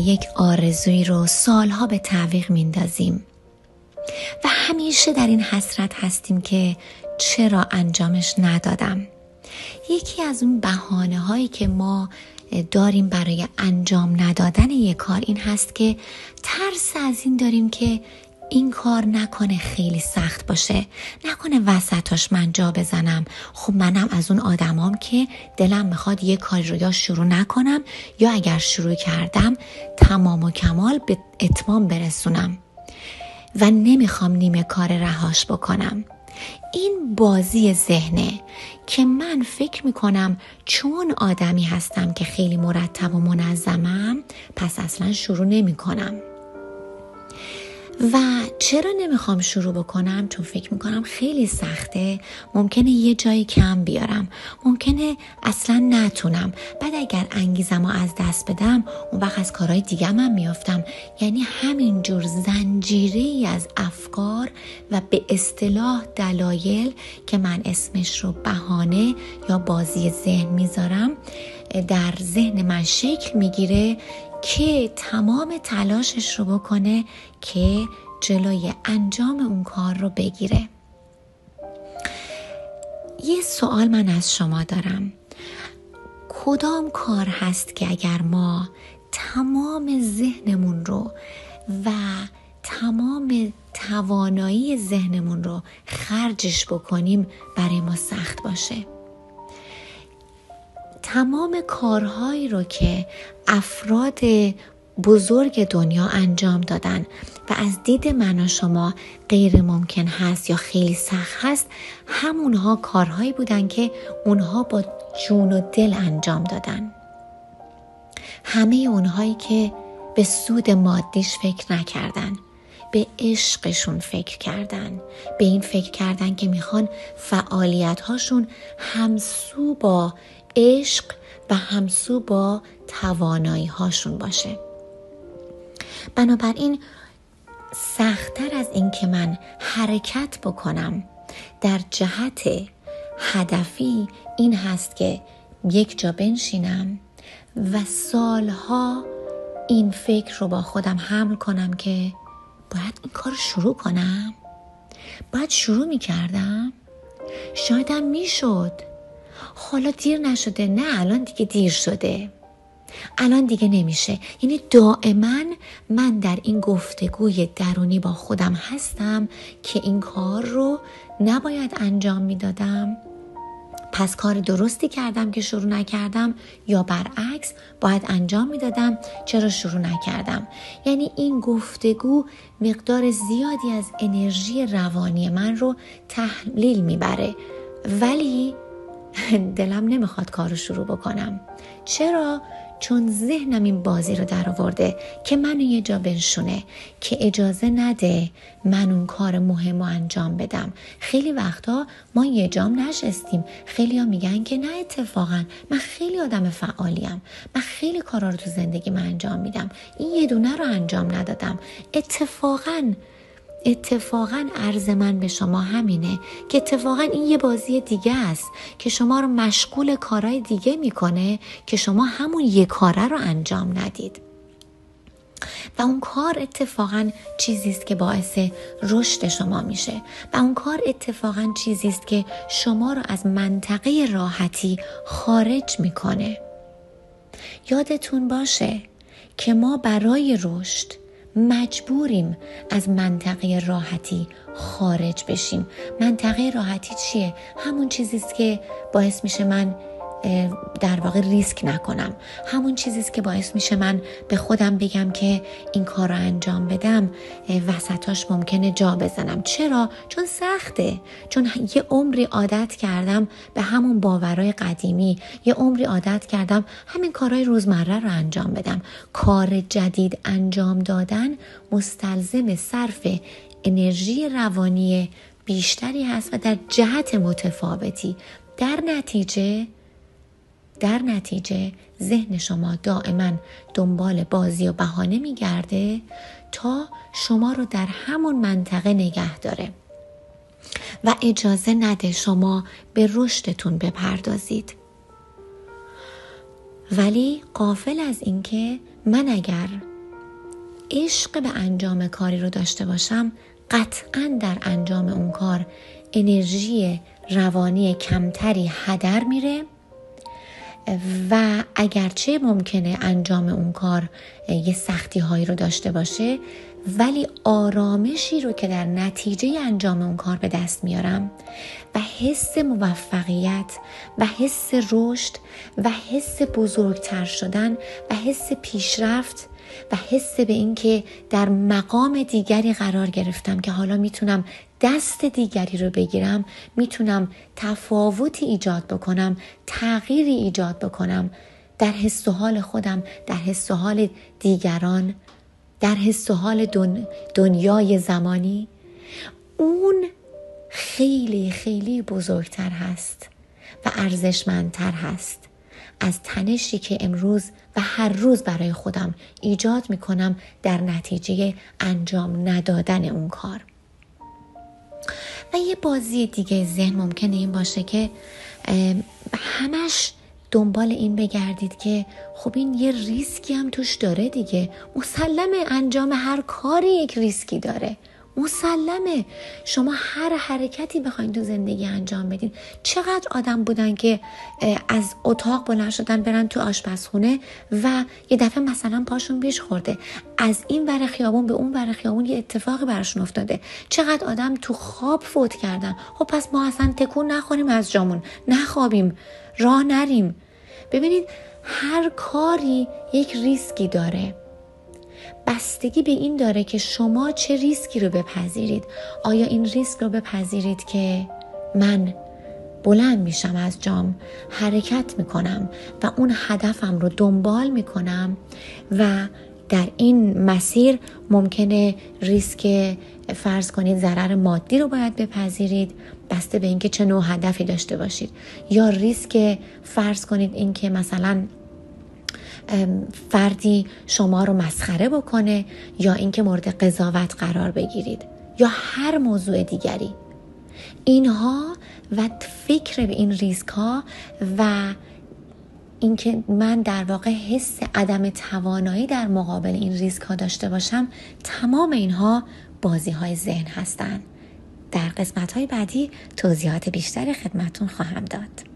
یک آرزوی رو سالها به تعویق میندازیم. و همیشه در این حسرت هستیم که چرا انجامش ندادم. یکی از اون بحانه هایی که ما داریم برای انجام ندادن یک کار این هست که ترس از این داریم که این کار نکنه خیلی سخت باشه. نکنه وسطاش من جا بزنم. خب منم از اون آدمام که دلم می‌خواد یه کاری رو یا شروع نکنم یا اگر شروع کردم تمام و کمال به اتمام برسونم. و نمی‌خوام نیمه کار رهاش بکنم. این بازی ذهنه که من فکر می‌کنم چون آدمی هستم که خیلی مرتب و منظمم پس اصلا شروع نمی‌کنم. و چرا نمی‌خوام شروع بکنم؟ چون فکر می‌کنم خیلی سخته. ممکنه یه جایی کم بیارم. ممکنه اصلا نتونم. بعد اگر انگیزم از دست بدم اون وقت از کارهای دیگه من میافتم. یعنی همینجور زنجیره ای از افکار و به اصطلاح دلایل که من اسمش رو بهانه یا بازی ذهن می‌ذارم در ذهن من شکل می‌گیره که تمام تلاشش رو بکنه که جلوی انجام اون کار رو بگیره. یه سوال من از شما دارم. کدام کار هست که اگر ما تمام ذهنمون رو و تمام توانایی ذهنمون رو خرجش بکنیم برای ما سخت باشه؟ تمام کارهایی رو که افراد بزرگ دنیا انجام دادن و از دید من و شما غیر ممکن هست یا خیلی سخت هست همونها کارهایی بودن که اونها با جون و دل انجام دادن. همه اونهایی که به سود مادیش فکر نکردن. به عشقشون فکر کردن به این فکر کردن که می‌خوان فعالیت هاشون همسو با عشق و همسو با توانایی هاشون باشه. بنابراین سختتر از این که من حرکت بکنم در جهت هدفی این هست که یک جا بنشینم و سالها این فکر رو با خودم حمل کنم که باید این کار شروع کنم. باید شروع می کردم شایدم می شد حالا دیر نشده. نه الان دیگه دیر شده. الان دیگه نمیشه. یعنی دائما من در این گفتگوی درونی با خودم هستم که این کار رو نباید انجام می‌دادم. پس کار درستی کردم که شروع نکردم یا برعکس باید انجام می‌دادم چرا شروع نکردم. یعنی این گفتگو مقدار زیادی از انرژی روانی من رو تحلیل می‌بره. ولی دلم نمی‌خواد کار رو شروع بکنم. چرا؟ چون ذهنم این بازی رو در آورده که منو یه جا بنشونه که اجازه نده من اون کار مهم رو انجام بدم. خیلی وقتا ما یه جام نشستیم. خیلی ها میگن که نه اتفاقا من خیلی آدم فعالیم. من خیلی کارا رو تو زندگی من انجام میدم. این یه دونه رو انجام ندادم. اتفاقا اتفاقا عرض من به شما همینه که اتفاقا این یه بازی دیگه است که شما رو مشغول کارهای دیگه می‌کنه که شما همون یه کاره رو انجام ندید. و اون کار اتفاقا چیزی است که باعث رشد شما میشه. و اون کار اتفاقا چیزی است که شما رو از منطقه راحتی خارج می‌کنه. یادتون باشه که ما برای رشد مجبوریم از منطقه راحتی خارج بشیم. منطقه راحتی چیه؟ همون چیزی است که باعث میشه من در واقع ریسک نکنم. همون چیزیست که باعث میشه من به خودم بگم که این کار رو انجام بدم وسطاش ممکنه جا بزنم. چرا؟ چون سخته. چون یه عمری عادت کردم به همون باورای قدیمی. یه عمری عادت کردم همین کارهای روزمره رو انجام بدم. کار جدید انجام دادن مستلزم صرف انرژی روانی بیشتری هست و در جهت متفاوتی. در نتیجه در نتیجه ذهن شما دائما دنبال بازی و بهانه میگرده تا شما رو در همون منطقه نگه داره. و اجازه نده شما به رشدتون بپردازید. ولی قافل از اینکه من اگر عشق به انجام کاری رو داشته باشم قطعا در انجام اون کار انرژی روانی کمتری هدر میره. و اگرچه ممکنه انجام اون کار یه سختی هایی رو داشته باشه ولی آرامشی رو که در نتیجه انجام اون کار به دست میارم و حس موفقیت و حس رشد و حس بزرگتر شدن و حس پیشرفت و حس به اینکه در مقام دیگری قرار گرفتم که حالا می‌تونم دست دیگری رو بگیرم می‌تونم تفاوتی ایجاد بکنم تغییری ایجاد بکنم در حس و حال خودم در حس و حال دیگران در حس و حال دنیای زمانی اون خیلی خیلی بزرگتر هست و ارزشمندتر هست. از تنشی که امروز و هر روز برای خودم ایجاد می کنم در نتیجه انجام ندادن اون کار. و یه بازی دیگه ذهن ممکنه این باشه که همش دنبال این بگردید که خب این یه ریسکی هم توش داره دیگه. مسلمه انجام هر کاری یک ریسکی داره. مسلمه شما هر حرکتی بخواین تو زندگی انجام بدین. چقدر آدم بودن که از اتاق بلند شدن برن تو آشپزخونه و یه دفعه مثلا پاشون بیش خورده. از این ور خیابون به اون ور خیابون یه اتفاقی براشون افتاده. چقدر آدم تو خواب فوت کردن. خب پس ما اصلا تکون نخوریم از جامون. نخوابیم. راه نریم. ببینید هر کاری یک ریسکی داره. بستگی به این داره که شما چه ریسکی رو بپذیرید. آیا این ریسک رو بپذیرید که من بلند میشم از جام حرکت می‌کنم و اون هدفم رو دنبال می‌کنم و در این مسیر ممکنه ریسک فرض کنید ضرر مادی رو باید بپذیرید. بسته به اینکه چه نوع هدفی داشته باشید. یا ریسک فرض کنید اینکه مثلا فردی شما رو مسخره بکنه یا اینکه مورد قضاوت قرار بگیرید یا هر موضوع دیگری. اینها و فکر به این ریسک ها و اینکه من در واقع حس عدم توانایی در مقابل این ریسک ها داشته باشم تمام اینها بازی های ذهن هستند در قسمت های بعدی توضیحات بیشتری خدمتون خواهم داد.